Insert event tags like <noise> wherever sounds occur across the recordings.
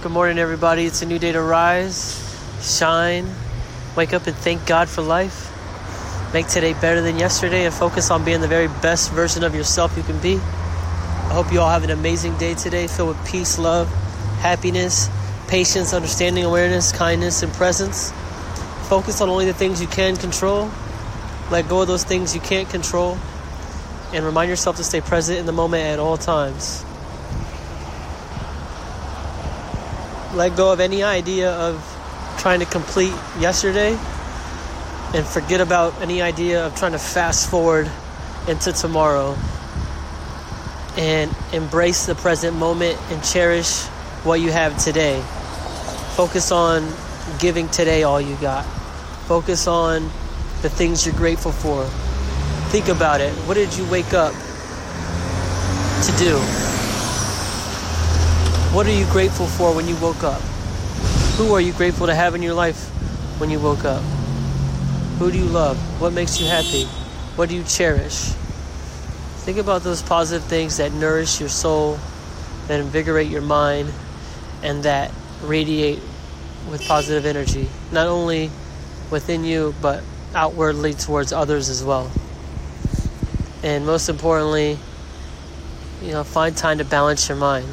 Good morning, everybody. It's a new day to rise, shine, wake up, and thank God for life. Make today better than yesterday and focus on being the very best version of yourself you can be. I hope you all have an amazing day today filled with peace, love, happiness, patience, understanding, awareness, kindness, and presence. Focus on only the things you can control. Let go of those things you can't control. And remind yourself to stay present in the moment at all times. Let go of any idea of trying to complete yesterday and forget about any idea of trying to fast forward into tomorrow and embrace the present moment and cherish what you have today. Focus on giving today all you got. Focus on the things you're grateful for. Think about it. What did you wake up to do? What are you grateful for when you woke up? Who are you grateful to have in your life when you woke up? Who do you love? What makes you happy? What do you cherish? Think about those positive things that nourish your soul, that invigorate your mind, and that radiate with positive energy, not only within you, but outwardly towards others as well. And most importantly, you know, find time to balance your mind.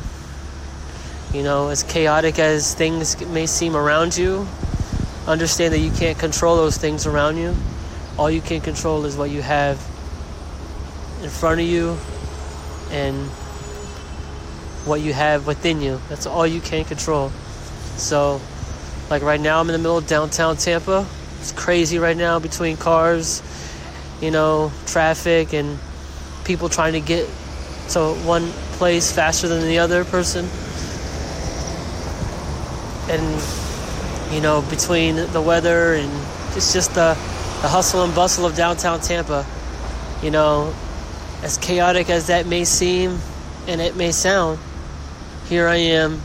You know, as chaotic as things may seem around you, understand that you can't control those things around you. All you can control is what you have in front of you and what you have within you. That's all you can control. So, like right now, I'm in the middle of downtown Tampa. It's crazy right now between cars, you know, traffic, and people trying to get to one place faster than the other person and you know between the weather and it's just the, the hustle and bustle of downtown Tampa, you know, as chaotic as that may seem and it may sound, here I am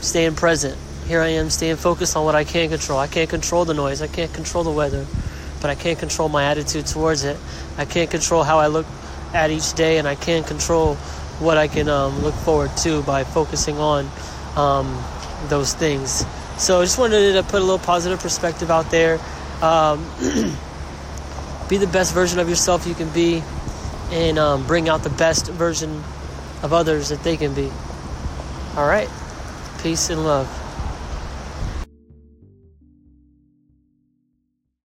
staying present. Here I am staying focused on what I can control. I can't control the noise. I can't control the weather, but I can't control my attitude towards it. I can't control how I look at each day, and I can't control what I can um, look forward to by focusing on um, those things. So I just wanted to put a little positive perspective out there. Um, <clears throat> be the best version of yourself you can be, and um, bring out the best version of others that they can be. All right. Peace and love.